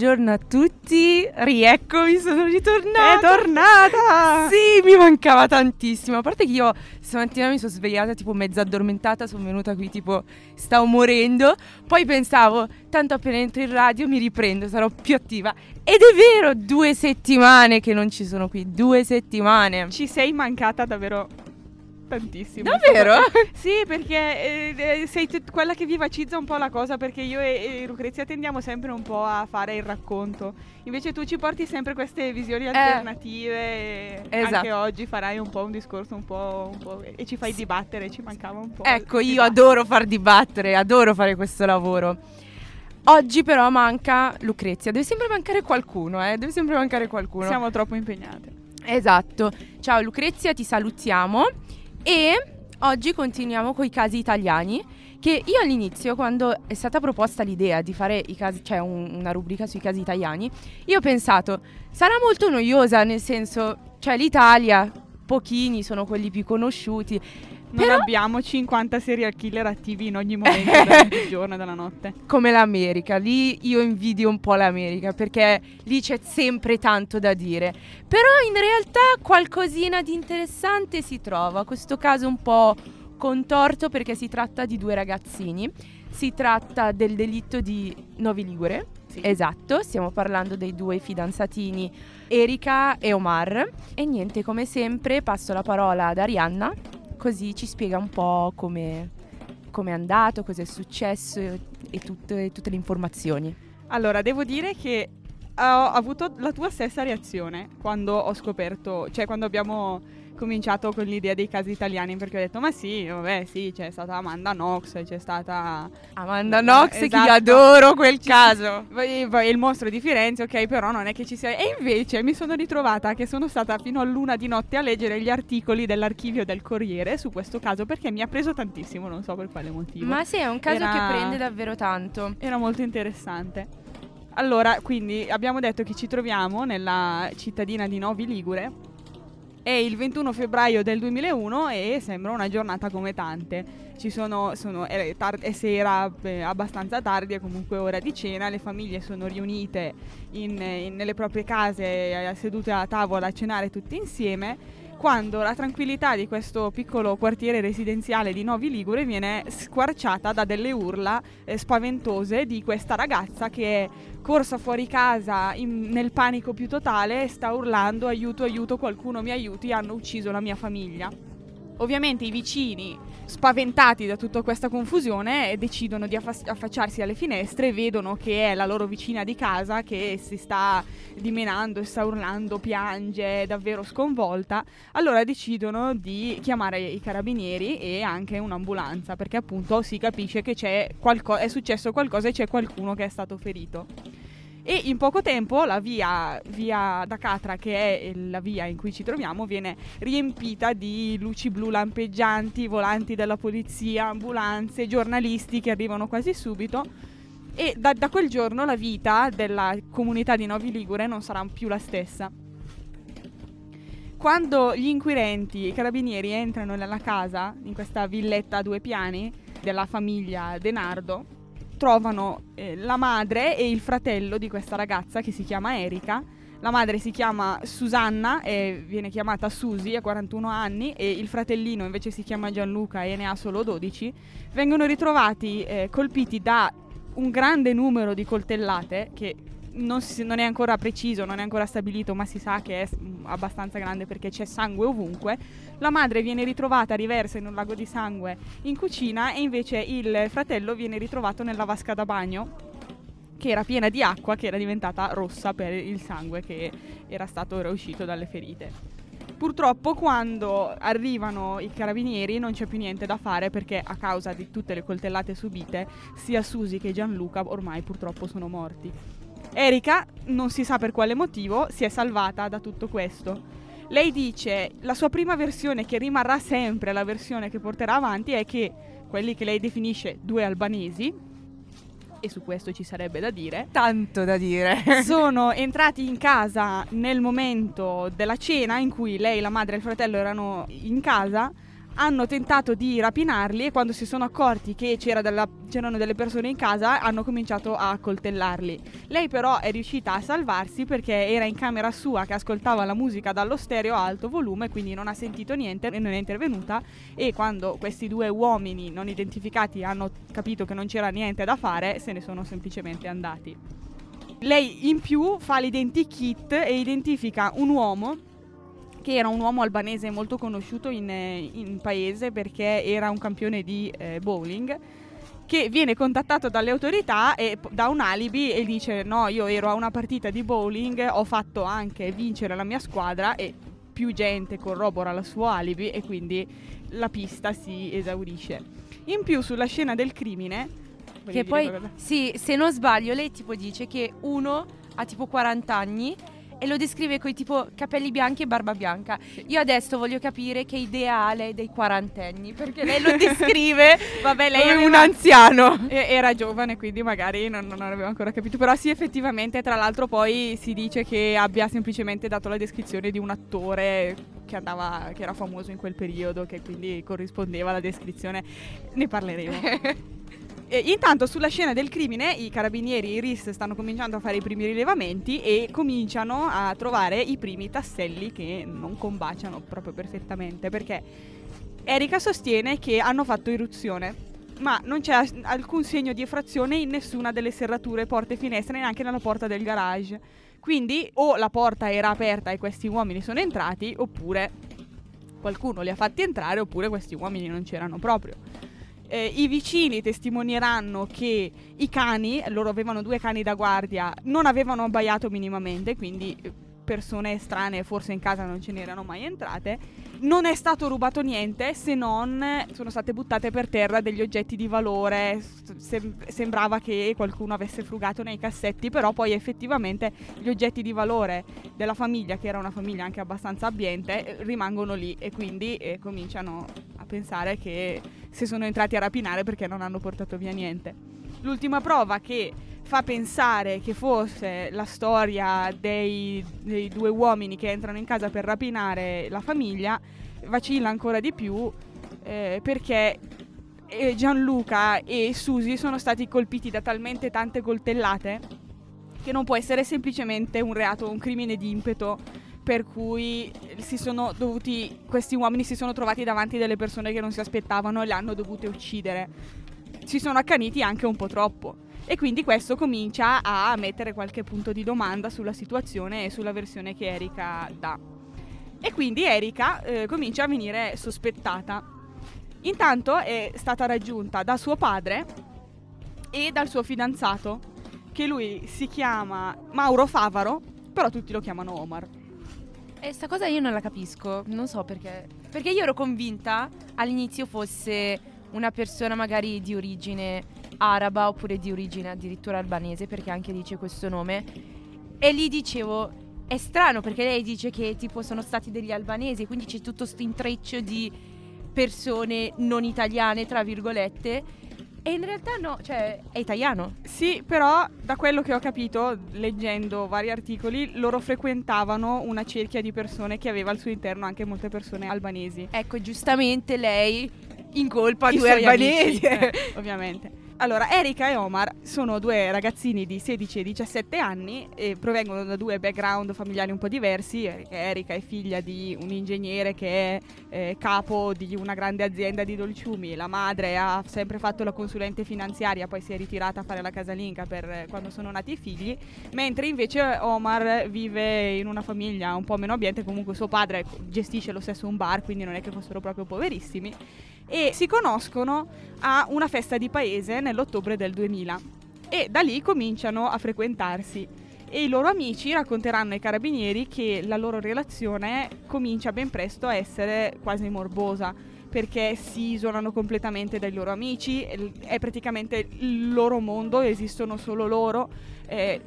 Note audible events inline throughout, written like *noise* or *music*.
Buongiorno a tutti, rieccomi, sono ritornata. È tornata! Sì, mi mancava tantissimo. A parte che io stamattina mi sono svegliata tipo mezza addormentata, sono venuta qui tipo stavo morendo. Poi pensavo, tanto appena entro in radio mi riprendo, sarò più attiva. Ed è vero, due settimane che non ci sono qui, due settimane. Ci sei mancata davvero tantissimo. Davvero? *laughs* sì, perché eh, sei t- quella che vivacizza un po' la cosa perché io e, e, Lucrezia tendiamo sempre un po' a fare il racconto. Invece tu ci porti sempre queste visioni eh, alternative esatto. anche oggi farai un po' un discorso un po', un po' e ci fai dibattere, ci mancava un po'. Ecco, io adoro far dibattere, adoro fare questo lavoro. Oggi però manca Lucrezia, deve sempre mancare qualcuno, eh? Deve sempre mancare qualcuno. Siamo troppo impegnate. Esatto. Ciao Lucrezia, ti salutiamo. E oggi continuiamo con i casi italiani che io all'inizio quando è stata proposta l'idea di fare i casi, cioè un, una rubrica sui casi italiani, io ho pensato sarà molto noiosa, nel senso, cioè l'Italia, pochini sono quelli più conosciuti, non Però... abbiamo 50 serial killer attivi in ogni *laughs* momento del giorno e della notte. Come l'America, lì io invidio un po' l'America perché lì c'è sempre tanto da dire. Però in realtà qualcosina di interessante si trova, questo caso un po' contorto perché si tratta di due ragazzini. Si tratta del delitto di Novi Ligure. Sì. Esatto, stiamo parlando dei due fidanzatini Erika e Omar. E niente, come sempre passo la parola ad Arianna così ci spiega un po' come è andato, cosa è successo e, e tutte le informazioni. Allora, devo dire che ho avuto la tua stessa reazione quando ho scoperto, cioè quando abbiamo cominciato con l'idea dei casi italiani perché ho detto ma sì, vabbè sì, c'è stata Amanda Knox, c'è stata Amanda Knox esatto. che io adoro quel ci, caso. il mostro di Firenze, ok, però non è che ci sia E invece mi sono ritrovata che sono stata fino a luna di notte a leggere gli articoli dell'archivio del Corriere su questo caso perché mi ha preso tantissimo, non so per quale motivo. Ma sì, è un caso era, che prende davvero tanto. Era molto interessante. Allora, quindi abbiamo detto che ci troviamo nella cittadina di Novi Ligure è il 21 febbraio del 2001 e sembra una giornata come tante. Sono, sono è, tar- è sera eh, abbastanza tardi, è comunque ora di cena, le famiglie sono riunite in, in, nelle proprie case, eh, sedute a tavola a cenare tutti insieme quando la tranquillità di questo piccolo quartiere residenziale di Novi Ligure viene squarciata da delle urla eh, spaventose di questa ragazza che è corsa fuori casa in, nel panico più totale e sta urlando aiuto, aiuto, qualcuno mi aiuti, hanno ucciso la mia famiglia. Ovviamente i vicini, spaventati da tutta questa confusione, decidono di affa- affacciarsi alle finestre e vedono che è la loro vicina di casa che si sta dimenando, sta urlando, piange, è davvero sconvolta. Allora decidono di chiamare i carabinieri e anche un'ambulanza, perché appunto si capisce che qualco- è successo qualcosa e c'è qualcuno che è stato ferito. E in poco tempo la via, via da Catra, che è la via in cui ci troviamo, viene riempita di luci blu lampeggianti, volanti della polizia, ambulanze, giornalisti che arrivano quasi subito. E da, da quel giorno la vita della comunità di Novi Ligure non sarà più la stessa. Quando gli inquirenti, i carabinieri entrano nella casa, in questa villetta a due piani della famiglia Denardo, trovano eh, la madre e il fratello di questa ragazza che si chiama Erika. La madre si chiama Susanna e viene chiamata Susi, ha 41 anni, e il fratellino invece si chiama Gianluca e ne ha solo 12. Vengono ritrovati eh, colpiti da un grande numero di coltellate che non, si, non, è ancora preciso, non è ancora stabilito, ma si sa che è abbastanza grande perché c'è sangue ovunque. La madre viene ritrovata riversa in un lago di sangue in cucina e invece il fratello viene ritrovato nella vasca da bagno che era piena di acqua che era diventata rossa per il sangue che era stato era uscito dalle ferite. Purtroppo quando arrivano i carabinieri non c'è più niente da fare perché a causa di tutte le coltellate subite sia Susi che Gianluca ormai purtroppo sono morti. Erika, non si sa per quale motivo, si è salvata da tutto questo. Lei dice la sua prima versione, che rimarrà sempre la versione che porterà avanti, è che quelli che lei definisce due albanesi, e su questo ci sarebbe da dire, tanto da dire, *laughs* sono entrati in casa nel momento della cena in cui lei, la madre e il fratello erano in casa hanno tentato di rapinarli e quando si sono accorti che c'era della, c'erano delle persone in casa hanno cominciato a coltellarli. Lei però è riuscita a salvarsi perché era in camera sua che ascoltava la musica dallo stereo a alto volume, quindi non ha sentito niente e non è intervenuta e quando questi due uomini non identificati hanno capito che non c'era niente da fare, se ne sono semplicemente andati. Lei in più fa l'identikit e identifica un uomo che era un uomo albanese molto conosciuto in, in paese perché era un campione di eh, bowling che viene contattato dalle autorità e dà un alibi e dice no io ero a una partita di bowling ho fatto anche vincere la mia squadra e più gente corrobora il suo alibi e quindi la pista si esaurisce. In più sulla scena del crimine che poi sì se non sbaglio lei tipo dice che uno ha tipo 40 anni e lo descrive con tipo capelli bianchi e barba bianca. Io adesso voglio capire che ideale dei quarantenni, perché lei lo *laughs* descrive, vabbè, lei è un anziano. Era giovane, quindi magari non, non aveva ancora capito. Però sì, effettivamente, tra l'altro poi si dice che abbia semplicemente dato la descrizione di un attore che, andava, che era famoso in quel periodo, che quindi corrispondeva alla descrizione. Ne parleremo. *laughs* Eh, intanto sulla scena del crimine i carabinieri e i RIS stanno cominciando a fare i primi rilevamenti e cominciano a trovare i primi tasselli che non combaciano proprio perfettamente perché Erika sostiene che hanno fatto irruzione ma non c'è alcun segno di effrazione in nessuna delle serrature, porte e finestre, neanche nella porta del garage. Quindi o la porta era aperta e questi uomini sono entrati, oppure qualcuno li ha fatti entrare, oppure questi uomini non c'erano proprio. Eh, I vicini testimonieranno che i cani, loro avevano due cani da guardia, non avevano abbaiato minimamente, quindi eh, persone strane forse in casa non ce n'erano mai entrate. Non è stato rubato niente se non sono state buttate per terra degli oggetti di valore. Sem- sembrava che qualcuno avesse frugato nei cassetti, però poi effettivamente gli oggetti di valore della famiglia, che era una famiglia anche abbastanza abbiente, rimangono lì e quindi eh, cominciano a pensare che se sono entrati a rapinare perché non hanno portato via niente. L'ultima prova che fa pensare che fosse la storia dei, dei, due uomini che entrano in casa per rapinare la famiglia vacilla ancora di più eh, perché eh, Gianluca e Susi sono stati colpiti da talmente tante coltellate che non può essere semplicemente un reato un crimine di impeto per cui dovuti, questi uomini si sono trovati davanti delle persone che non si aspettavano e le hanno dovute uccidere. Si sono accaniti anche un po' troppo. E quindi questo comincia a mettere qualche punto di domanda sulla situazione e sulla versione che Erika dà. E quindi Erika eh, comincia a venire sospettata. Intanto è stata raggiunta da suo padre e dal suo fidanzato, che lui si chiama Mauro Favaro, però tutti lo chiamano Omar. E sta cosa io non la capisco, non so perché. Perché io ero convinta all'inizio fosse una persona magari di origine araba oppure di origine addirittura albanese, perché anche dice questo nome. E lì dicevo, è strano perché lei dice che tipo sono stati degli albanesi, quindi c'è tutto questo intreccio di persone non italiane, tra virgolette e in realtà no, cioè è italiano. Sì, però da quello che ho capito, leggendo vari articoli, loro frequentavano una cerchia di persone che aveva al suo interno anche molte persone albanesi. Ecco, giustamente lei in colpa due albanesi. eh, *laughs* ovviamente. Allora, Erika e Omar sono due ragazzini di 16 e 17 anni e provengono da due background familiari un po' diversi. Erika è figlia di un ingegnere che è eh, capo di una grande azienda di dolciumi, la madre ha sempre fatto la consulente finanziaria, poi si è ritirata a fare la casalinga per eh, quando sono nati i figli, mentre invece Omar vive in una famiglia un po' meno ambiente, comunque suo padre gestisce lo stesso un bar, quindi non è che fossero proprio poverissimi e si conoscono a una festa di paese nell'ottobre del 2000 e da lì cominciano a frequentarsi e i loro amici racconteranno ai carabinieri che la loro relazione comincia ben presto a essere quasi morbosa perché si isolano completamente dai loro amici, è praticamente il loro mondo, esistono solo loro. Eh,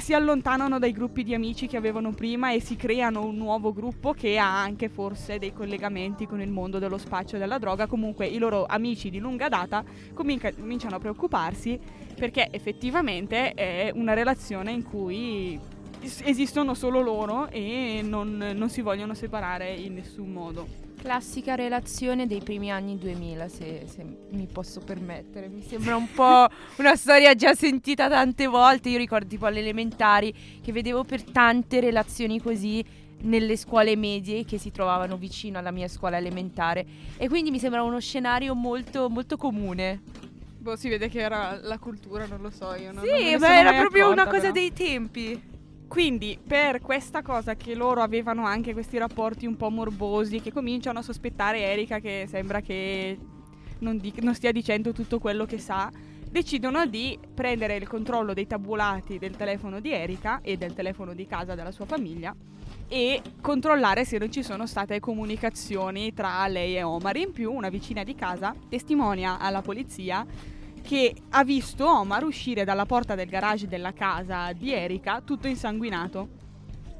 si allontanano dai gruppi di amici che avevano prima e si creano un nuovo gruppo che ha anche forse dei collegamenti con il mondo dello spaccio e della droga. Comunque i loro amici di lunga data cominciano a preoccuparsi perché effettivamente è una relazione in cui esistono solo loro e non, non si vogliono separare in nessun modo. Classica relazione dei primi anni 2000, se, se, mi posso permettere. Mi sembra un *laughs* po' una storia già sentita tante volte. Io ricordo tipo alle elementari che vedevo per tante relazioni così nelle scuole medie che si trovavano vicino alla mia scuola elementare. E quindi mi sembra uno scenario molto, molto comune. Boh, si vede che era la cultura, non lo so io. Non, sì, ma era proprio accorta, una cosa però. dei tempi. Quindi, per questa cosa che loro avevano anche questi rapporti un po' morbosi, che cominciano a sospettare Erika che sembra che non, di- non stia dicendo tutto quello che sa, decidono di prendere il controllo dei tabulati del telefono di Erika e del telefono di casa della sua famiglia e controllare se non ci sono state comunicazioni tra lei e Omar. In più, una vicina di casa testimonia alla polizia che ha visto Omar uscire dalla porta del garage della casa di Erika tutto insanguinato.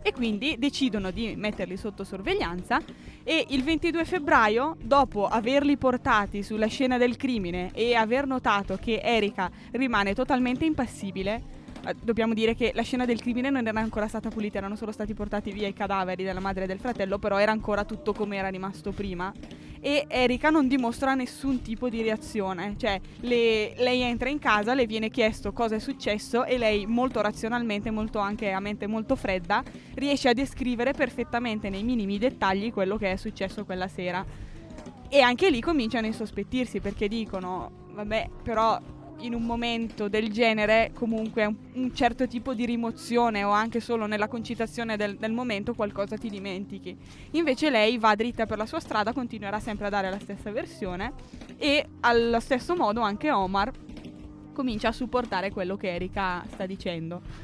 E quindi decidono di metterli sotto sorveglianza e il 22 febbraio, dopo averli portati sulla scena del crimine e aver notato che Erika rimane totalmente impassibile, eh, dobbiamo dire che la scena del crimine non era ancora stata pulita, erano solo stati portati via i cadaveri della madre e del fratello, però era ancora tutto come era rimasto prima. E Erika non dimostra nessun tipo di reazione, cioè le- lei entra in casa, le viene chiesto cosa è successo e lei molto razionalmente, molto anche a mente molto fredda, riesce a descrivere perfettamente nei minimi dettagli quello che è successo quella sera. E anche lì cominciano a insospettirsi perché dicono, vabbè, però in un momento del genere comunque un, un certo tipo di rimozione o anche solo nella concitazione del, del momento qualcosa ti dimentichi. Invece lei va dritta per la sua strada, continuerà sempre a dare la stessa versione e allo stesso modo anche Omar comincia a supportare quello che Erika sta dicendo.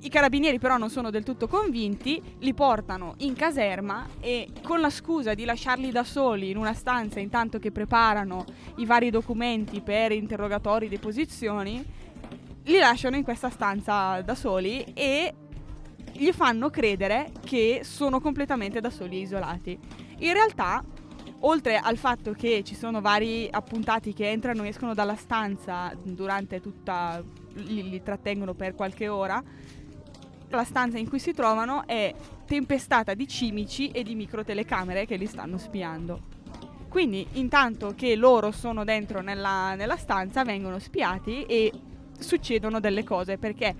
I carabinieri però non sono del tutto convinti, li portano in caserma e con la scusa di lasciarli da soli in una stanza intanto che preparano i vari documenti per interrogatori, deposizioni, li lasciano in questa stanza da soli e gli fanno credere che sono completamente da soli e isolati. In realtà, oltre al fatto che ci sono vari appuntati che entrano e escono dalla stanza durante tutta li, li trattengono per qualche ora, la stanza in cui si trovano è tempestata di cimici e di microtelecamere che li stanno spiando. Quindi, intanto che loro sono dentro nella, nella stanza, vengono spiati e succedono delle cose perché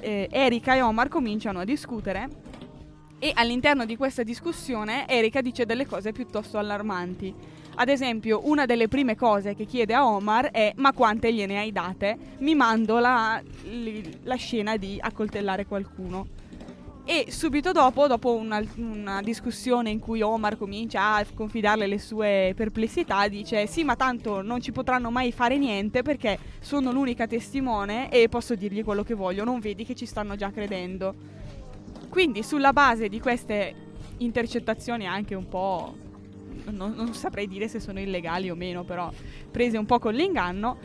eh, Erika e Omar cominciano a discutere e all'interno di questa discussione Erika dice delle cose piuttosto allarmanti. Ad esempio, una delle prime cose che chiede a Omar è ma quante gliene hai date? Mi mando la, la scena di accoltellare qualcuno. E subito dopo, dopo una, una discussione in cui Omar comincia a confidarle le sue perplessità, dice sì ma tanto non ci potranno mai fare niente perché sono l'unica testimone e posso dirgli quello che voglio, non vedi che ci stanno già credendo. Quindi sulla base di queste intercettazioni anche un po' non, non saprei dire se sono illegali o meno, però prese un po' con l'inganno,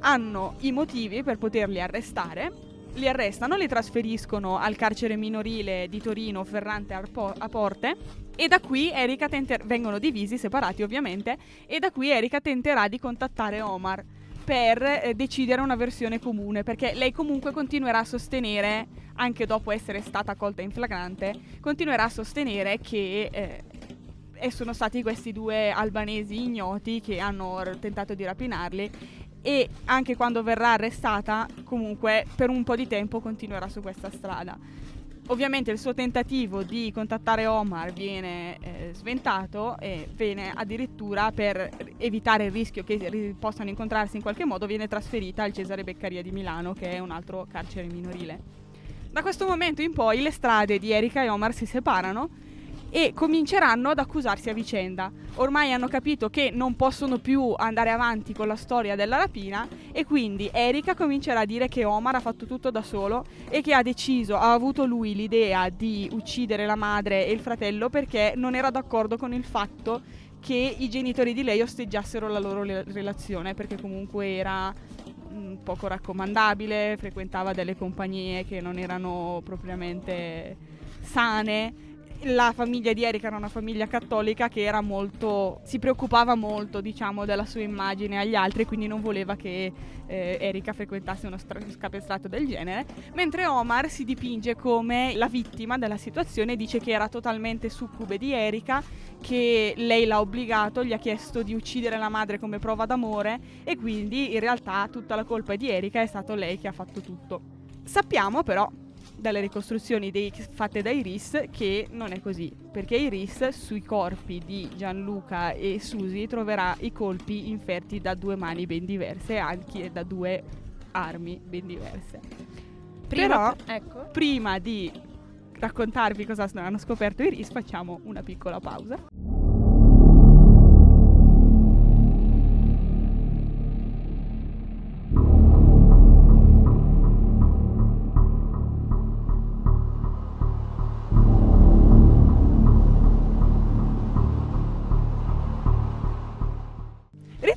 hanno i motivi per poterli arrestare. Li arrestano, li trasferiscono al carcere minorile di Torino Ferrante a Porte e da qui Erika tenter- vengono divisi, separati ovviamente, e da qui Erika tenterà di contattare Omar per eh, decidere una versione comune, perché lei comunque continuerà a sostenere, anche dopo essere stata colta in flagrante, continuerà a sostenere che eh, e sono stati questi due albanesi ignoti che hanno r- tentato di rapinarli e anche quando verrà arrestata comunque per un po' di tempo continuerà su questa strada. Ovviamente il suo tentativo di contattare Omar viene eh, sventato e viene addirittura per evitare il rischio che ri- possano incontrarsi in qualche modo viene trasferita al Cesare Beccaria di Milano che è un altro carcere minorile. Da questo momento in poi le strade di Erika e Omar si separano e cominceranno ad accusarsi a vicenda. Ormai hanno capito che non possono più andare avanti con la storia della rapina e quindi Erika comincerà a dire che Omar ha fatto tutto da solo e che ha deciso, ha avuto lui l'idea di uccidere la madre e il fratello perché non era d'accordo con il fatto che i genitori di lei osteggiassero la loro le- relazione perché comunque era mm, poco raccomandabile, frequentava delle compagnie che non erano propriamente sane la famiglia di Erika era una famiglia cattolica che era molto si preoccupava molto diciamo della sua immagine agli altri quindi non voleva che eh, Erika frequentasse uno stra- scapestrato del genere mentre Omar si dipinge come la vittima della situazione dice che era totalmente succube di Erika che lei l'ha obbligato gli ha chiesto di uccidere la madre come prova d'amore e quindi in realtà tutta la colpa è di Erika è stato lei che ha fatto tutto. Sappiamo però dalle ricostruzioni dei, fatte da Iris che non è così, perché Iris sui corpi di Gianluca e Susi troverà i colpi inferti da due mani ben diverse anche da due armi ben diverse. Prima, Però, ecco. prima di raccontarvi cosa hanno scoperto Iris, facciamo una piccola pausa.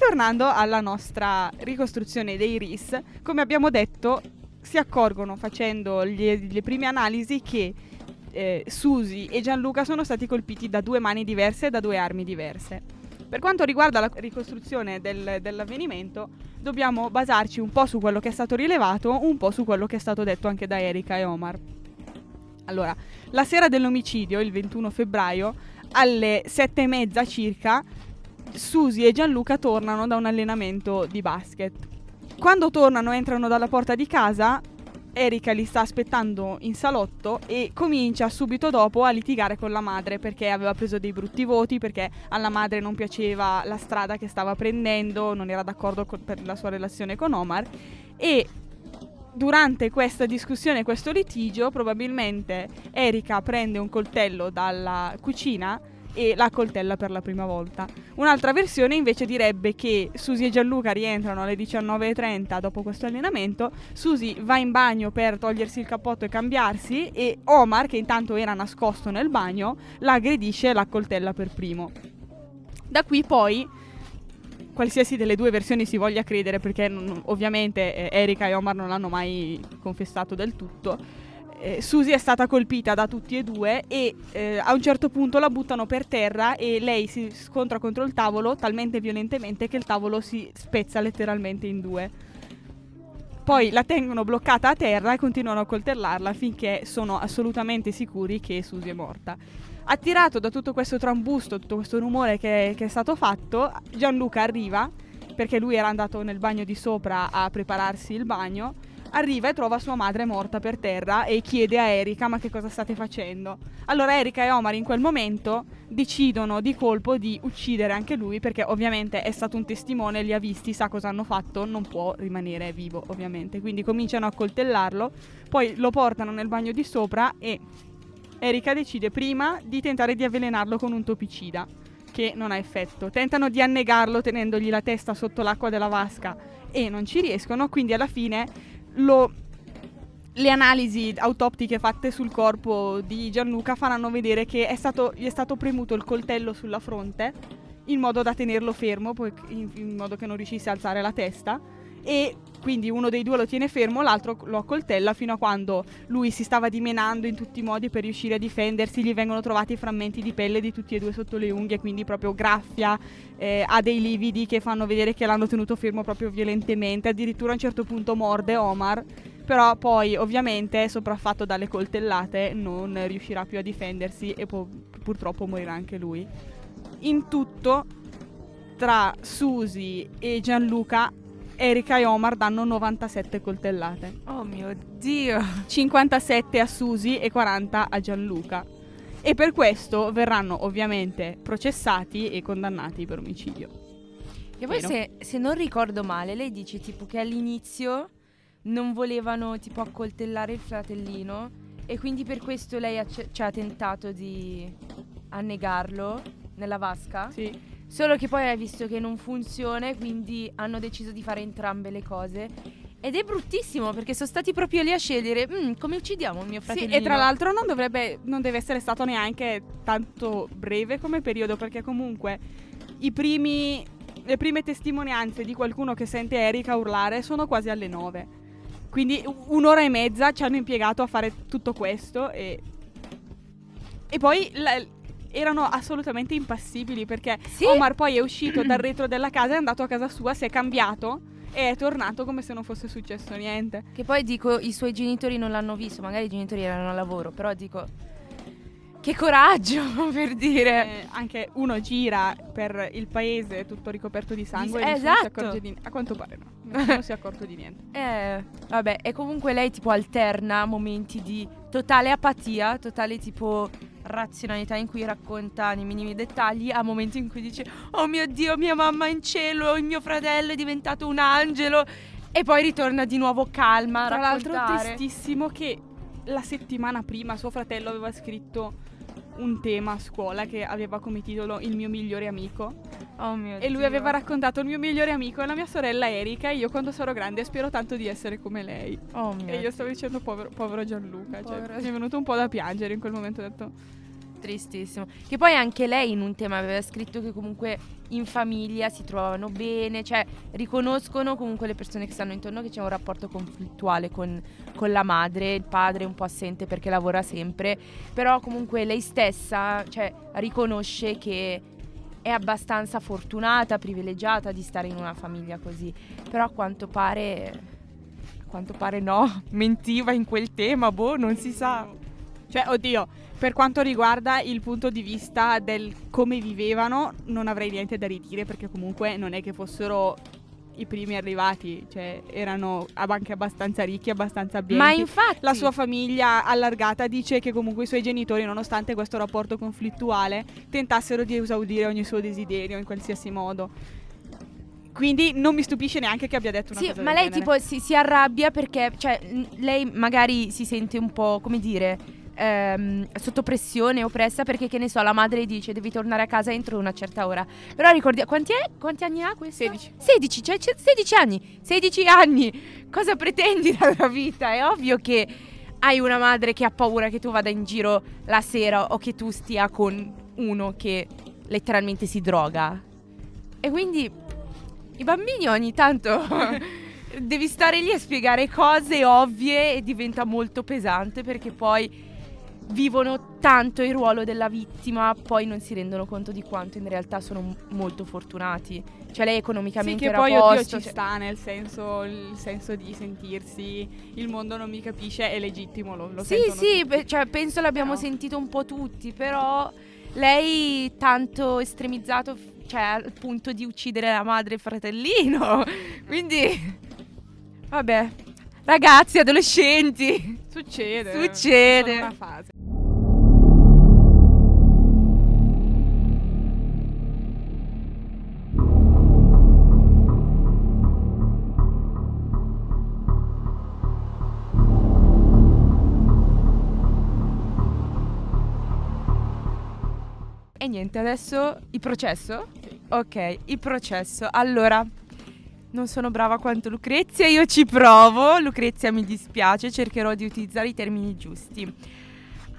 Ritornando alla nostra ricostruzione dei RIS, come abbiamo detto, si accorgono facendo gli, le prime analisi che eh, Susi e Gianluca sono stati colpiti da due mani diverse e da due armi diverse. Per quanto riguarda la ricostruzione del, dell'avvenimento, dobbiamo basarci un po' su quello che è stato rilevato, un po' su quello che è stato detto anche da Erika e Omar. Allora, la sera dell'omicidio, il 21 febbraio, alle sette e mezza circa, Susi e Gianluca tornano da un allenamento di basket. Quando tornano entrano dalla porta di casa, Erika li sta aspettando in salotto e comincia subito dopo a litigare con la madre perché aveva preso dei brutti voti, perché alla madre non piaceva la strada che stava prendendo, non era d'accordo con, per la sua relazione con Omar e durante questa discussione, questo litigio, probabilmente Erika prende un coltello dalla cucina e la coltella per la prima volta. Un'altra versione invece direbbe che Susi e Gianluca rientrano alle 19.30 dopo questo allenamento, Susi va in bagno per togliersi il cappotto e cambiarsi e Omar, che intanto era nascosto nel bagno, la aggredisce e la coltella per primo. Da qui poi qualsiasi delle due versioni si voglia credere, perché non, ovviamente eh, Erika e Omar non l'hanno mai confessato del tutto, eh, Susie è stata colpita da tutti e due e eh, a un certo punto la buttano per terra e lei si scontra contro il tavolo talmente violentemente che il tavolo si spezza letteralmente in due. Poi la tengono bloccata a terra e continuano a coltellarla finché sono assolutamente sicuri che Susie è morta. Attirato da tutto questo trambusto, tutto questo rumore che, che è stato fatto, Gianluca arriva perché lui era andato nel bagno di sopra a prepararsi il bagno arriva e trova sua madre morta per terra e chiede a Erika ma che cosa state facendo. Allora Erika e Omar in quel momento decidono di colpo di uccidere anche lui perché ovviamente è stato un testimone, li ha visti, sa cosa hanno fatto, non può rimanere vivo ovviamente. Quindi cominciano a coltellarlo, poi lo portano nel bagno di sopra e Erika decide prima di tentare di avvelenarlo con un topicida che non ha effetto. Tentano di annegarlo tenendogli la testa sotto l'acqua della vasca e non ci riescono, quindi alla fine lo, le analisi autoptiche fatte sul corpo di Gianluca faranno vedere che è stato, gli è stato premuto il coltello sulla fronte in modo da tenerlo fermo, in, modo che non riuscisse a alzare la testa e quindi uno dei due lo tiene fermo, l'altro lo accoltella fino a quando lui si stava dimenando in tutti i modi per riuscire a difendersi, gli vengono trovati frammenti di pelle di tutti e due sotto le unghie, quindi proprio graffia, eh, ha dei lividi che fanno vedere che l'hanno tenuto fermo proprio violentemente, addirittura a un certo punto morde Omar, però poi ovviamente sopraffatto dalle coltellate non riuscirà più a difendersi e pu- purtroppo morirà anche lui. In tutto tra Susi e Gianluca Erika e Omar danno 97 coltellate. Oh mio Dio! 57 a Susi e 40 a Gianluca. E per questo verranno ovviamente processati e condannati per omicidio. E poi se, se, non ricordo male, lei dice tipo che all'inizio non volevano tipo accoltellare il fratellino e quindi per questo lei ha, ci ha tentato di annegarlo nella vasca. Sì. Solo che poi hai visto che non funziona, quindi hanno deciso di fare entrambe le cose. Ed è bruttissimo perché sono stati proprio lì a scegliere mm, come uccidiamo mio fratello. Sì, e tra l'altro non, dovrebbe, non deve essere stato neanche tanto breve come periodo perché comunque primi, le prime testimonianze di qualcuno che sente Erika urlare sono quasi alle nove. Quindi un'ora e mezza ci hanno impiegato a fare tutto questo e E poi la- erano assolutamente impassibili perché Sì. Omar poi è uscito dal retro della casa, è andato a casa sua, si è cambiato e è tornato come se non fosse successo niente. Che poi dico, i suoi genitori non l'hanno visto, magari i genitori erano a lavoro, però dico, che coraggio *laughs* per dire. Eh, anche uno gira per il paese tutto ricoperto di sangue Di- e esatto. accorge di A quanto pare no, nessuno si è accorto di niente. *laughs* Eh, vabbè, e comunque lei tipo alterna momenti di totale apatia, totale tipo razionalità in cui racconta nei minimi dettagli a momenti in cui dice "Oh mio Dio, mia mamma è in cielo, il mio fratello è diventato un angelo" e poi ritorna di nuovo calma Tra l'altro tristissimo che la settimana prima suo fratello aveva scritto un tema a scuola che aveva come titolo Il mio migliore amico Oh mio e lui Dio. aveva raccontato il mio migliore amico è la mia sorella Erika e io quando sarò grande spero tanto di essere come lei. Oh mio E io stavo dicendo povero, povero Gianluca, cioè, Povero- mi è venuto un po' da piangere in quel momento, ho detto Tristissimo. Che poi anche lei in un tema aveva scritto che comunque in famiglia si trovavano bene, cioè riconoscono comunque le persone che stanno intorno che c'è un rapporto conflittuale con, con la madre, il padre è un po' assente perché lavora sempre, però comunque lei stessa cioè, riconosce che è abbastanza fortunata, privilegiata di stare in una famiglia così, però a quanto pare... A quanto pare no, *laughs* mentiva in quel tema, boh, non si sa. Cioè, oddio, per quanto riguarda il punto di vista del come vivevano, non avrei niente da ridire perché comunque non è che fossero i primi arrivati, cioè erano anche abbastanza ricchi, abbastanza abbienti. Ma infatti... La sua famiglia allargata dice che comunque i suoi genitori, nonostante questo rapporto conflittuale, tentassero di esaudire ogni suo desiderio in qualsiasi modo. Quindi non mi stupisce neanche che abbia detto una Sì, cosa ma del lei genere. tipo si, si arrabbia perché, cioè, lei magari si sente un po', come dire, ehm, sotto pressione, oppressa perché, che ne so, la madre dice devi tornare a casa entro una certa ora. Però ricordiamo, quanti, è- quanti anni ha questo? 16. 16, cioè c'è 16 anni, 16 anni. Cosa pretendi dalla vita? È ovvio che hai una madre che ha paura che tu vada in giro la sera o che tu stia con uno che letteralmente si droga. E quindi i bambini ogni tanto *laughs* devi stare lì a spiegare cose ovvie e diventa molto pesante perché poi vivono tanto il ruolo della vittima, poi non si rendono conto di quanto in realtà sono m- molto fortunati. Cioè lei Sì, economicamente che era poi a oddio posto, ci cioè- sta nel senso, il senso di sentirsi il mondo non mi capisce è legittimo, lo, lo Sì, sì, beh, cioè, penso l'abbiamo Però- sentito un po' tutti, però lei tanto estremizzato, cioè al punto di uccidere la madre e il fratellino. *laughs* Quindi, vabbè, ragazzi, adolescenti. Succede. Succede. Sono una fase. Niente, adesso il processo? Ok, il processo. Allora, non sono brava quanto Lucrezia, io ci provo. Lucrezia mi dispiace, cercherò di utilizzare i termini giusti.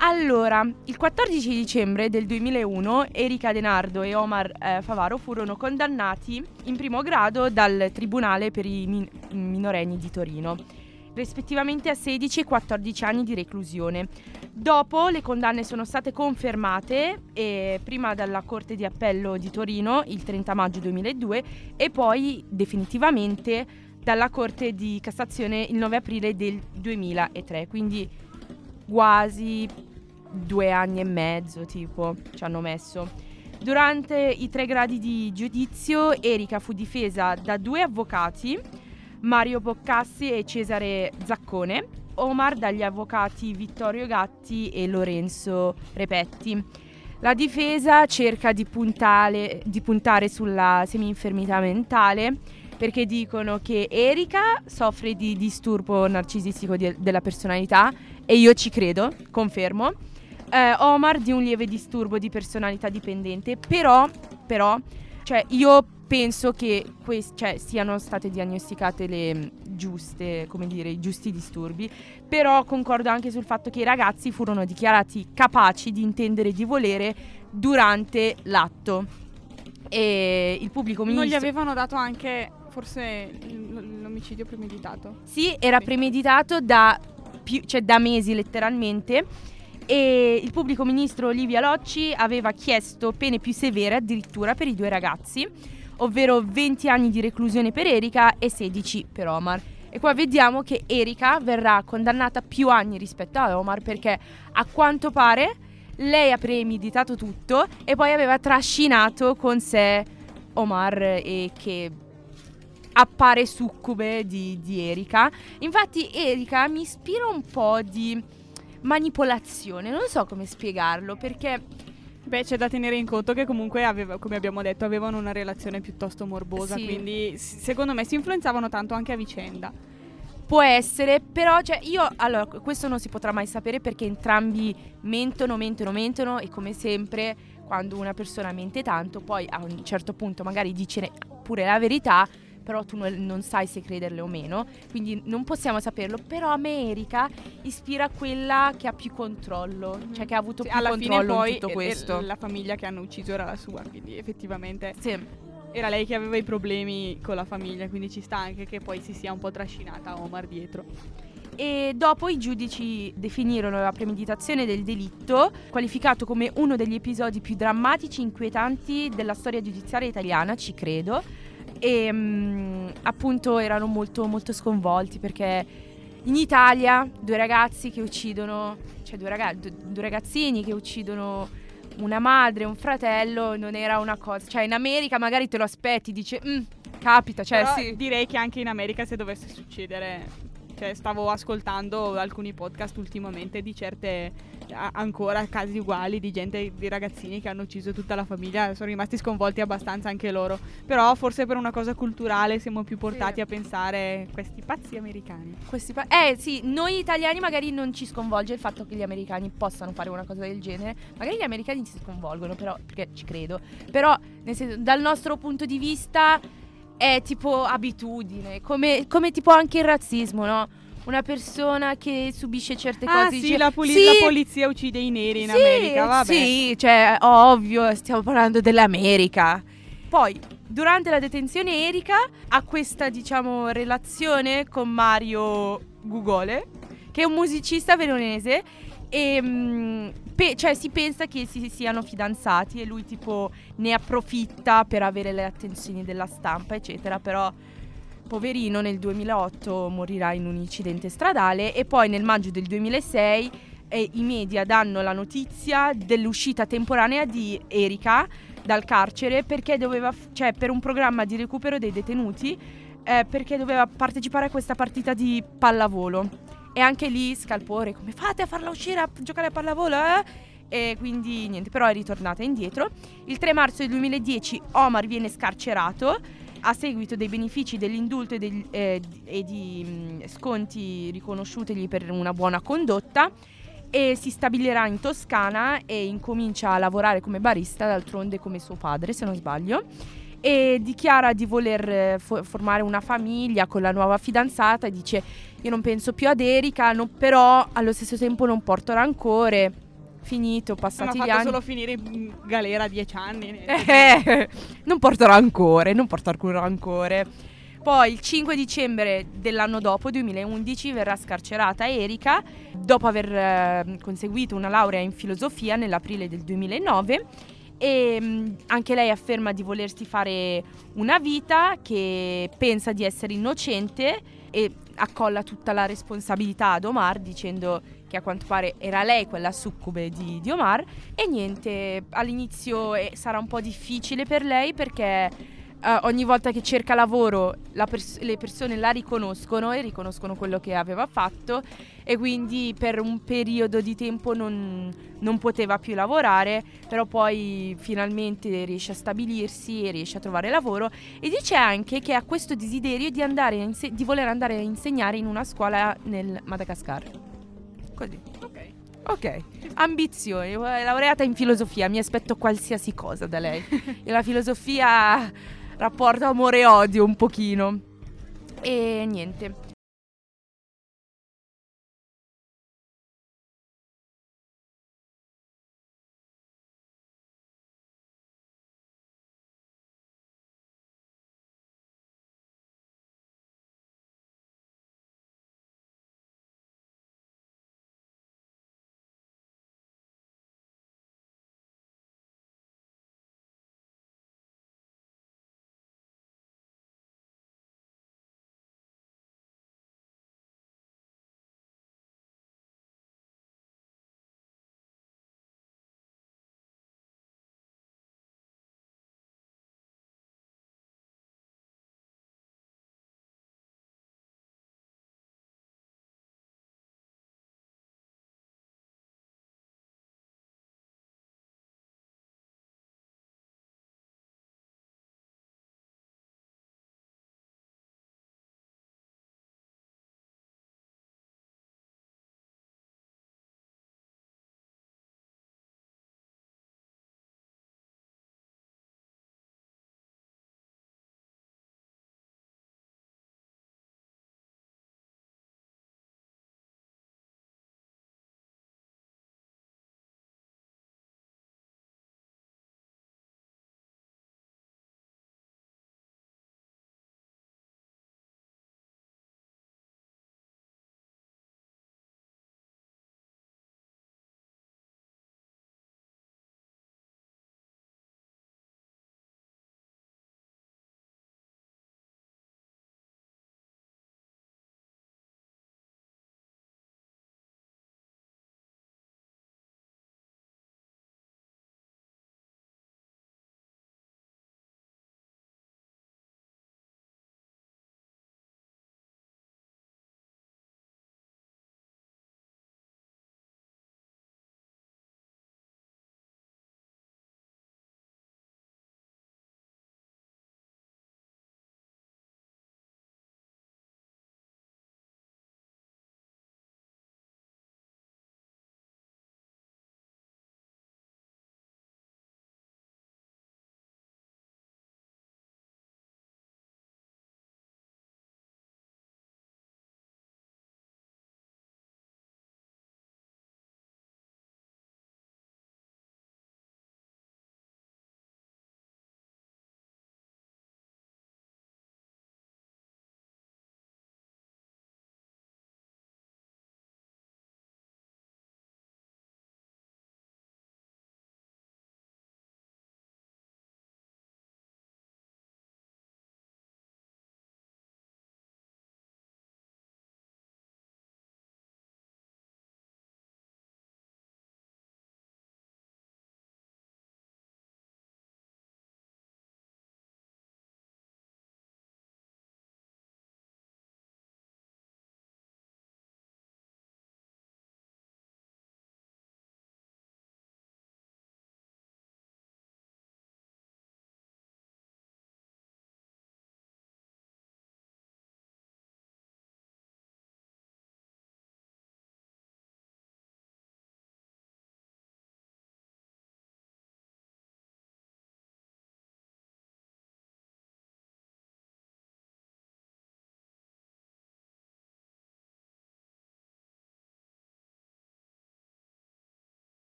Allora, il 14 dicembre del 2001 Erika Denardo e Omar eh, Favaro furono condannati in primo grado dal Tribunale per i min- minorenni di Torino, rispettivamente a 16 e 14 anni di reclusione. Dopo le condanne sono state confermate eh, prima dalla Corte di Appello di Torino il 30 maggio 2002 e poi definitivamente dalla Corte di Cassazione il 9 aprile del 2003, quindi quasi due anni e mezzo tipo ci hanno messo. Durante i tre gradi di giudizio Erika fu difesa da due avvocati, Mario Boccassi e Cesare Zaccone, Omar dagli avvocati Vittorio Gatti e Lorenzo Repetti. La difesa cerca di, puntale- di puntare sulla semi-infermità mentale perché dicono che Erika soffre di disturbo narcisistico di- della personalità e io ci credo, confermo. Eh, Omar di un lieve disturbo di personalità dipendente, però, però cioè, io penso che quest- cioè, siano state diagnosticate le mh, giuste, come dire, i giusti disturbi, però concordo anche sul fatto che i ragazzi furono dichiarati capaci di intendere e di volere durante l'atto. E il pubblico Non gli avevano dato anche forse l'omicidio premeditato? Sì, era Sì. premeditato da, più- cioè da mesi letteralmente e il pubblico ministro Olivia Locci aveva chiesto pene più severe addirittura per i due ragazzi, ovvero 20 anni di reclusione per Erika e 16 per Omar. E qua vediamo che Erika verrà condannata più anni rispetto a Omar perché a quanto pare lei ha premeditato tutto e poi aveva trascinato con sé Omar e che appare succube di, di Erika. Infatti Erika mi ispira un po' di manipolazione, non so come spiegarlo perché... Beh, c'è da tenere in conto che comunque, aveva, come abbiamo detto, avevano una relazione piuttosto morbosa, Sì. quindi secondo me si influenzavano tanto anche a vicenda. Può essere, però cioè, io allora questo non si potrà mai sapere perché entrambi mentono, mentono, mentono e come sempre quando una persona mente tanto, poi a un certo punto magari dice pure la verità, però tu non, non sai se crederle o meno, quindi non possiamo saperlo, però a me Erika ispira quella che ha più controllo, cioè che ha avuto Sì, più alla fine controllo poi tutto questo. la famiglia che hanno ucciso era la sua, quindi effettivamente Sì. era lei che aveva i problemi con la famiglia, quindi ci sta anche che poi si sia un po' trascinata Omar dietro. E dopo i giudici definirono la premeditazione del delitto, qualificato come uno degli episodi più drammatici e inquietanti della storia giudiziaria italiana, ci credo. E mm, appunto erano molto, molto sconvolti perché in Italia due ragazzi che uccidono, cioè due, raga- due- ragazzini che uccidono una madre, un fratello, non era una cosa. Cioè in America magari te lo aspetti, dice, "Mm, capita, cioè Però sì. direi che anche in America se dovesse succedere, cioè stavo ascoltando alcuni podcast ultimamente di certe a- ancora casi uguali di gente, di ragazzini che hanno ucciso tutta la famiglia, sono rimasti sconvolti abbastanza anche loro. Però forse per una cosa culturale siamo più portati Sì. a pensare questi pazzi americani. Questi pa- eh sì, noi italiani magari non ci sconvolge il fatto che gli americani possano fare una cosa del genere. Magari gli americani ci sconvolgono, però, perché ci credo. Però, nel senso, dal nostro punto di vista è tipo abitudine, come, come tipo anche il razzismo, no? Una persona che subisce certe Ah cose sì, dice, la, poli- "Sì, la polizia uccide i neri in sì, America, vabbè. Sì, cioè, ovvio, stiamo parlando dell'America. Poi, durante la detenzione Erika ha questa, diciamo, relazione con Mario Gugole, che è un musicista veronese e mm, pe- cioè si pensa che si siano fidanzati e lui tipo ne approfitta per avere le attenzioni della stampa, eccetera, però poverino nel 2008 morirà in un incidente stradale e poi nel maggio del 2006 eh, i media danno la notizia dell'uscita temporanea di Erika dal carcere perché doveva, cioè per un programma di recupero dei detenuti, eh, perché doveva partecipare a questa partita di pallavolo. E anche lì scalpore, come fate a farla uscire a giocare a pallavolo? Eh? E quindi niente, però è ritornata indietro. Il 3 marzo del 2010 Omar viene scarcerato a seguito dei benefici dell'indulto e, degli- eh, e di mh, sconti riconosciutigli per una buona condotta e si stabilirà in Toscana e incomincia a lavorare come barista, d'altronde come suo padre se non sbaglio, e dichiara di voler eh, fo- formare una famiglia con la nuova fidanzata e dice io non penso più ad Erika, no- però allo stesso tempo non porto rancore, finito, Hanno passati gli anni. solo finire in galera dieci anni. Eh, *laughs* non porto rancore, non porto alcun rancore. Poi il 5 dicembre dell'anno dopo, 2011, verrà scarcerata Erika dopo aver eh, conseguito una laurea in filosofia nell'aprile del 2009 e mh, anche lei afferma di volersi fare una vita che pensa di essere innocente e accolla tutta la responsabilità ad Omar dicendo che a quanto pare era lei quella succube di, di Omar. E niente, all'inizio eh, sarà un po' difficile per lei perché eh, ogni volta che cerca lavoro la pers- le persone la riconoscono e riconoscono quello che aveva fatto e quindi per un periodo di tempo non, non poteva più lavorare, però poi finalmente riesce a stabilirsi e riesce a trovare lavoro e dice anche che ha questo desiderio di, inse- di voler andare a insegnare in una scuola nel Madagascar. Così. Ok. Ok, ambizioni, è laureata in filosofia, mi aspetto qualsiasi cosa da lei. *laughs* e la filosofia rapporta amore e odio un pochino. E niente.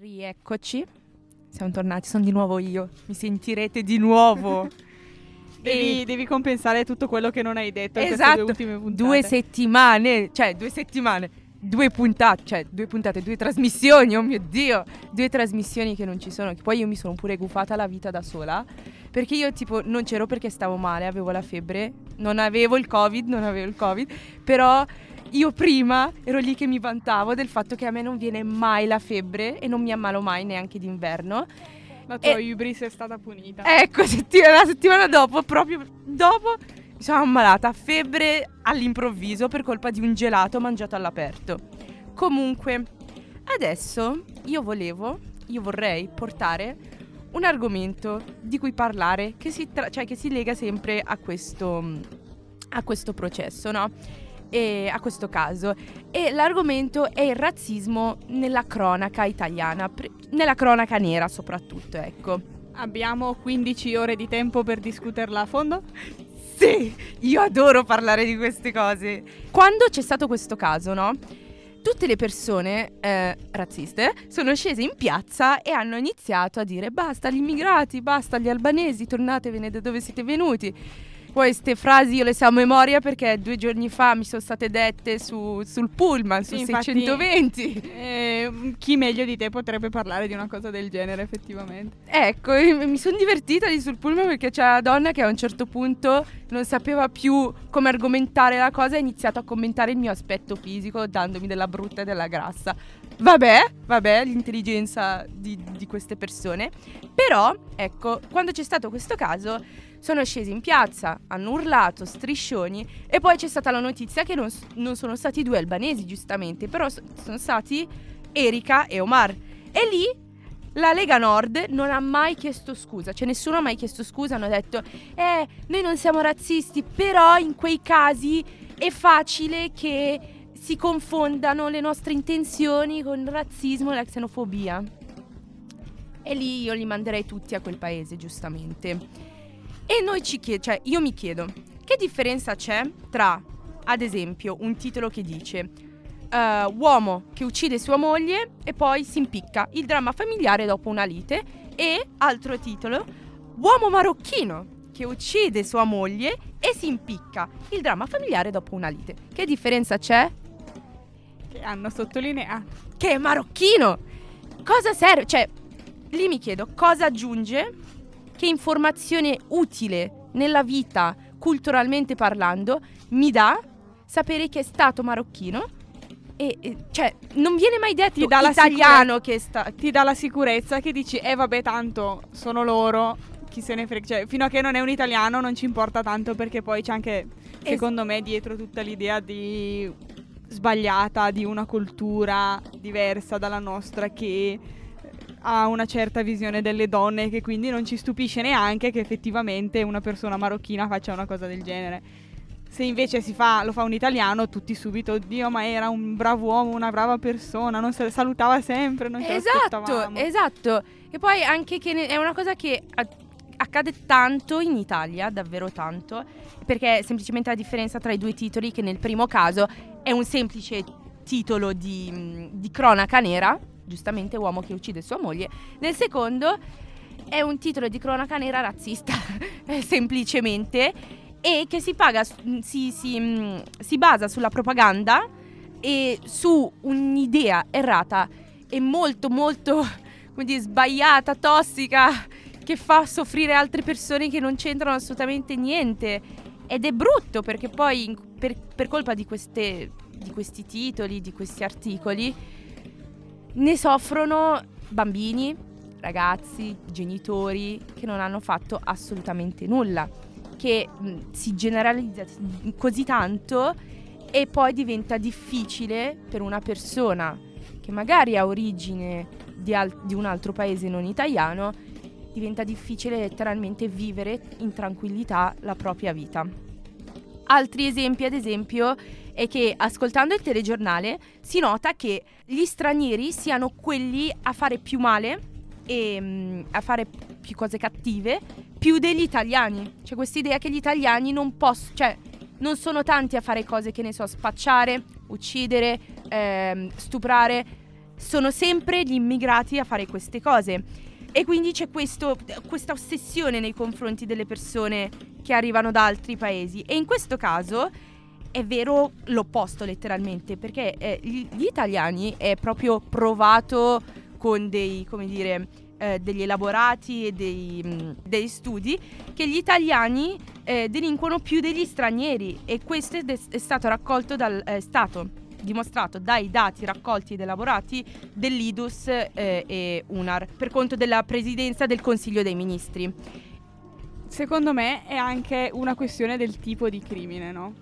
Rieccoci. Siamo tornati, sono di nuovo io. Mi sentirete di nuovo. *laughs* devi, E- devi compensare tutto quello che non hai detto Esatto, due due settimane, cioè due settimane, due puntate, cioè due puntate, due trasmissioni, oh mio Dio, due trasmissioni che non ci sono, che poi io mi sono pure gufata la vita da sola, perché io tipo non c'ero perché stavo male, avevo la febbre, non avevo il covid, non avevo il covid, però io prima ero lì che mi vantavo del fatto che a me non viene mai la febbre e non mi ammalo mai neanche d'inverno. La tua e- hubris è stata punita. Ecco, *laughs* la settimana dopo, proprio dopo, mi sono ammalata. Febbre all'improvviso per colpa di un gelato mangiato all'aperto. Comunque, adesso io volevo, io vorrei portare un argomento di cui parlare che si, tra- cioè che si lega sempre a questo, a questo processo, no? E a questo caso. E l'argomento è il razzismo nella cronaca italiana, pre- nella cronaca nera soprattutto, ecco. Abbiamo 15 ore di tempo per discuterla a fondo? Sì, io adoro parlare di queste cose. Quando c'è stato questo caso, no? Tutte le persone eh, razziste sono scese in piazza e hanno iniziato a dire basta gli immigrati, basta gli albanesi, tornatevene da dove siete venuti. Queste frasi io le so a memoria perché due giorni fa mi sono state dette su- sul pullman, su Sì, infatti- 620. Eh, chi meglio di te potrebbe parlare di una cosa del genere, effettivamente? Ecco, mi sono divertita lì sul pullman perché c'è la donna che a un certo punto non sapeva più come argomentare la cosa e ha iniziato a commentare il mio aspetto fisico dandomi della brutta e della grassa. Vabbè, vabbè, l'intelligenza di, di queste persone. Però, ecco, quando c'è stato questo caso sono scesi in piazza, hanno urlato, striscioni e poi c'è stata la notizia che non, non sono stati due albanesi, giustamente, però sono stati Erika e Omar. E lì la Lega Nord non ha mai chiesto scusa, cioè nessuno ha mai chiesto scusa, hanno detto eh, noi non siamo razzisti, però in quei casi è facile che si confondano le nostre intenzioni con il razzismo e la xenofobia. E lì io li manderei tutti a quel paese, giustamente. E noi ci chiediamo, cioè io mi chiedo, che differenza c'è tra, ad esempio, un titolo che dice eh, uomo che uccide sua moglie e poi si impicca, il dramma familiare dopo una lite e altro titolo, uomo marocchino che uccide sua moglie e si impicca, il dramma familiare dopo una lite. Che differenza c'è? Che hanno sottolineato. Che è marocchino! Cosa serve? Cioè, lì mi chiedo, cosa aggiunge? Che informazione utile nella vita, culturalmente parlando, mi dà sapere che è stato marocchino? E, e- cioè, non viene mai detto Ti dà italiano che sta... Ti dà la sicurezza che dici, eh vabbè tanto sono loro, chi se ne frega. Cioè, fino a che non è un italiano non ci importa tanto perché poi c'è anche, secondo me, dietro tutta l'idea di sbagliata di una cultura diversa dalla nostra che ha una certa visione delle donne che quindi non ci stupisce neanche che effettivamente una persona marocchina faccia una cosa del genere. Se invece si fa, lo fa un italiano, tutti subito, oddio, ma era un bravo uomo, una brava persona, non se- salutava sempre, non ce Esatto, esatto. E poi anche che è una cosa che accade tanto in Italia, davvero tanto, perché è semplicemente la differenza tra i due titoli che nel primo caso è un semplice titolo di, di cronaca nera, giustamente uomo che uccide sua moglie, nel secondo è un titolo di cronaca nera razzista, *laughs* eh, semplicemente, e che si, paga, mh, si, si, mh, si basa sulla propaganda e su un'idea errata e molto molto *laughs* come dire, sbagliata, tossica, che fa soffrire altre persone che non c'entrano assolutamente niente. Ed è brutto perché poi per, per colpa di, queste, di questi titoli, di questi articoli, ne soffrono bambini, ragazzi, genitori che non hanno fatto assolutamente nulla, che mh, si generalizza così tanto e poi diventa difficile per una persona che magari ha origine di, al- di un altro paese non italiano, diventa difficile letteralmente vivere in tranquillità la propria vita. Altri esempi, ad esempio, è che ascoltando il telegiornale si nota che gli stranieri siano quelli a fare più male e mm, a fare più cose cattive più degli italiani. C'è questa idea che gli italiani non possono, cioè non sono tanti a fare cose che ne so, spacciare, uccidere, ehm, stuprare. sono sempre gli immigrati a fare queste cose. E quindi c'è questo, questa ossessione nei confronti delle persone che arrivano da altri paesi. E in questo caso è vero l'opposto letteralmente, perché eh, gli, gli italiani è proprio provato con dei, come dire, eh, degli elaborati e dei, mh, mm, dei, studi che gli italiani eh, delinquono più degli stranieri e questo è, è stato raccolto dal è stato dimostrato dai dati raccolti ed elaborati dell'IDUS eh, e UNAR per conto della presidenza del Consiglio dei Ministri. Secondo me è anche una questione del tipo di crimine, no?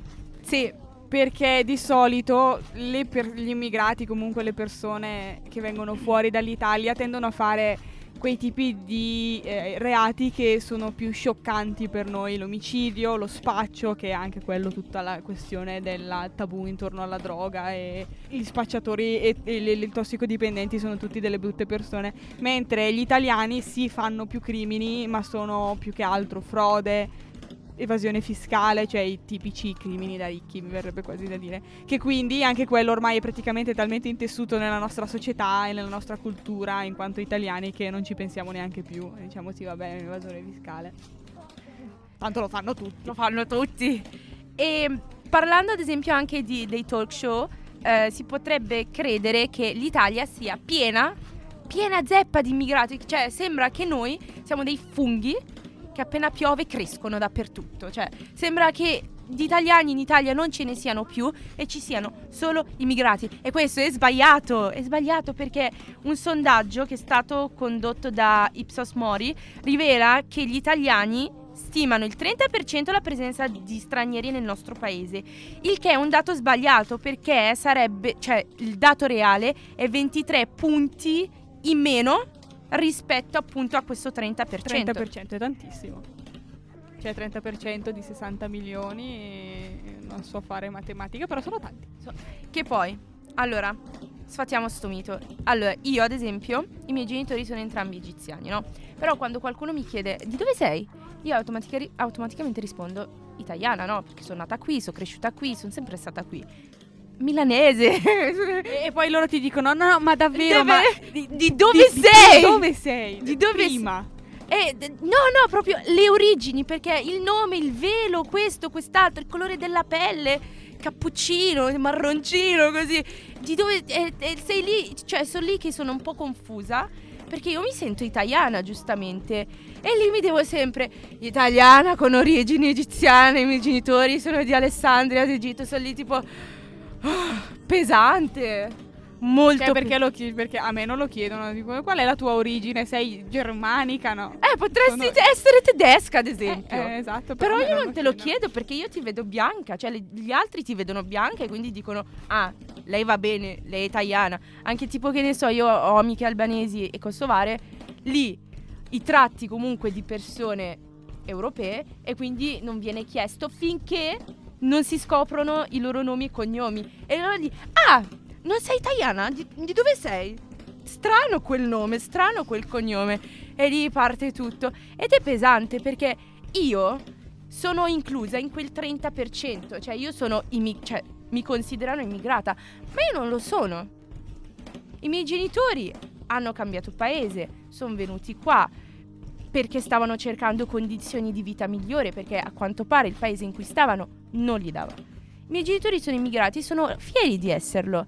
Sì, perché di solito per- gli immigrati, comunque le persone che vengono fuori dall'Italia, tendono a fare quei tipi di eh, reati che sono più scioccanti per noi, l'omicidio, lo spaccio, che è anche quello tutta la questione del tabù intorno alla droga e gli spacciatori e, e i tossicodipendenti sono tutti delle brutte persone, mentre gli italiani si fanno più crimini, ma sono più che altro frode, evasione fiscale, cioè i tipici crimini da ricchi, mi verrebbe quasi da dire. Che quindi anche quello ormai è praticamente talmente intessuto nella nostra società e nella nostra cultura, in quanto italiani, che non ci pensiamo neanche più. Diciamo sì, vabbè, è un'evasione fiscale. Tanto lo fanno tutti. Lo fanno tutti. E parlando ad esempio anche di, dei talk show, eh, si potrebbe credere che l'Italia sia piena, piena zeppa di immigrati. Cioè, sembra che noi siamo dei funghi che appena piove crescono dappertutto. Cioè, sembra che di italiani in Italia non ce ne siano più e ci siano solo immigrati. E questo è sbagliato, è sbagliato perché un sondaggio che è stato condotto da Ipsos Mori rivela che gli italiani stimano il 30% la presenza di stranieri nel nostro paese, il che è un dato sbagliato perché sarebbe, cioè il dato reale è 23 punti in meno rispetto appunto a questo 30%. 30% è tantissimo. Cioè 30% di 60 milioni, non so fare matematica, però sono tanti. Che poi, allora, sfatiamo sto mito. Allora, io ad esempio, i miei genitori sono entrambi egiziani, no? Però quando qualcuno mi chiede di dove sei, io automatica- automaticamente rispondo italiana, no? Perché sono nata qui, sono cresciuta qui, sono sempre stata qui milanese. e poi loro ti dicono: No, no, ma davvero? Deve, ma di, di, dove di, sei? Di dove sei? Di dove prima? Eh, no, no, proprio le origini, perché il nome, il velo, questo, quest'altro, il colore della pelle, cappuccino, marroncino, così. Di dove eh, eh, sei lì? Cioè, sono lì che sono un po' confusa. Perché io mi sento italiana, giustamente. E lì mi devo sempre. Italiana con origini egiziane. I miei genitori sono di Alessandria, d'Egitto. Sono lì tipo *gasps* pesante. Molto cioè, perché, lo chied- perché a me non lo chiedono. Dico, qual è la tua origine? Sei germanica? No. Eh, potresti Sono... essere tedesca, ad esempio. Eh, eh, esatto. Però, però io non, non te lo chiedo perché io ti vedo bianca. Cioè, le, gli altri ti vedono bianca e quindi dicono: Ah, lei va bene, lei è italiana. Anche tipo che ne so, io ho amiche albanesi e kosovare. Lì i tratti comunque di persone europee e quindi non viene chiesto finché non si scoprono i loro nomi e cognomi. E loro dicono, ah, non sei italiana? Di, di, dove sei? Strano quel nome, strano quel cognome. E lì parte tutto. Ed è pesante perché io sono inclusa in quel 30%. Cioè io sono, immi- cioè mi considerano immigrata, ma io non lo sono. I miei genitori hanno cambiato paese, sono venuti qua perché stavano cercando condizioni di vita migliore, perché a quanto pare il paese in cui stavano non gli dava. I miei genitori sono immigrati, sono fieri di esserlo,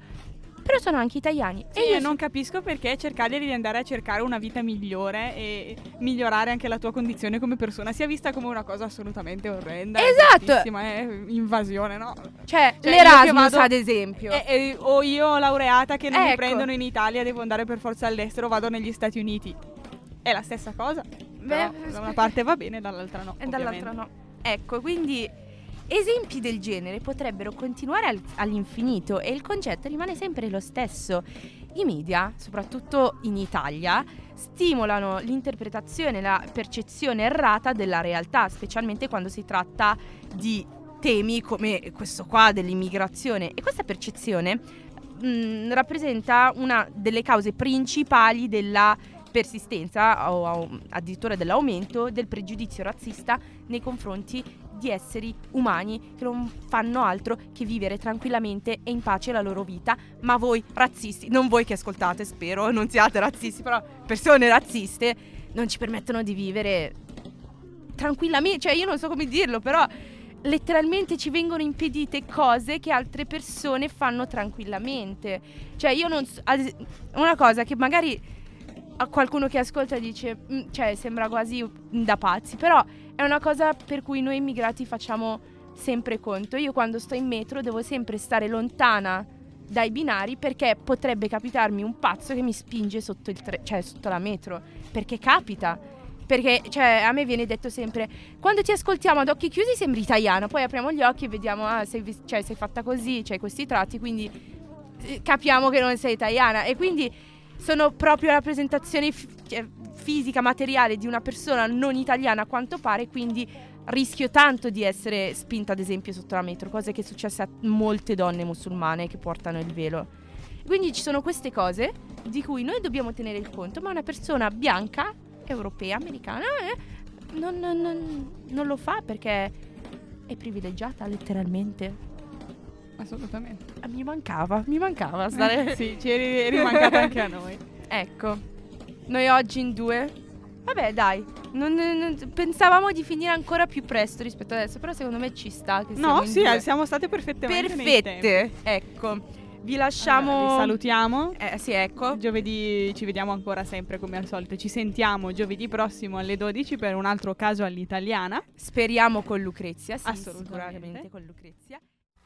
però sono anche italiani. Sì, e io non capisco perché cercare di andare a cercare una vita migliore e migliorare anche la tua condizione come persona sia vista come una cosa assolutamente orrenda. Esatto! È invasione, no? Cioè, cioè l'Erasmus vado, ad esempio. E, e, o io laureata che non ecco. mi prendono in Italia, devo andare per forza all'estero, vado negli Stati Uniti. È la stessa cosa. Beh, da una parte va bene, dall'altra no. E dall'altra no. Ecco, quindi esempi del genere potrebbero continuare al, all'infinito e il concetto rimane sempre lo stesso. I media, soprattutto in Italia, stimolano l'interpretazione la percezione errata della realtà, specialmente quando si tratta di temi come questo qua dell'immigrazione. E questa percezione mh, mm, rappresenta una delle cause principali della persistenza o addirittura dell'aumento del pregiudizio razzista nei confronti di esseri umani che non fanno altro che vivere tranquillamente e in pace la loro vita. Ma voi razzisti, non voi che ascoltate, spero, non siate razzisti, però persone razziste non ci permettono di vivere tranquillamente, cioè io non so come dirlo, però letteralmente ci vengono impedite cose che altre persone fanno tranquillamente. Cioè io non so, una cosa che magari a qualcuno che ascolta dice, mm, cioè sembra quasi da pazzi, però è una cosa per cui noi immigrati facciamo sempre conto. Io quando sto in metro devo sempre stare lontana dai binari perché potrebbe capitarmi un pazzo che mi spinge sotto, tre- cioè, sotto la metro, perché capita. Perché cioè, a me viene detto sempre: quando ti ascoltiamo ad occhi chiusi sembri italiano, poi apriamo gli occhi e vediamo, ah, sei, cioè, sei fatta così, c'hai questi tratti, quindi eh, capiamo che non sei italiana. E quindi sono proprio rappresentazioni f- cioè, fisica, materiale di una persona non italiana a quanto pare, quindi rischio tanto di essere spinta ad esempio sotto la metro, cosa che è successa a molte donne musulmane che portano il velo. Quindi ci sono queste cose di cui noi dobbiamo tenere il conto, ma una persona bianca europea, americana, eh, non, non, non lo fa perché è privilegiata letteralmente. Assolutamente. Ah, mi mancava, mi mancava stare... Eh, sì, ci eri, eri mancata anche a noi. Ecco, noi oggi in due... Vabbè dai, non, non, pensavamo di finire ancora più presto rispetto adesso, però secondo me ci sta. Che no, sì, due. siamo state perfettamente Perfette, ecco. Vi lasciamo. Allora, vi salutiamo. Eh, sì, ecco. Giovedì ci vediamo ancora sempre come al solito. Ci sentiamo giovedì prossimo alle 12 per un altro caso all'italiana. Speriamo con Lucrezia. Sì, Assolutamente. Sicuramente con Lucrezia.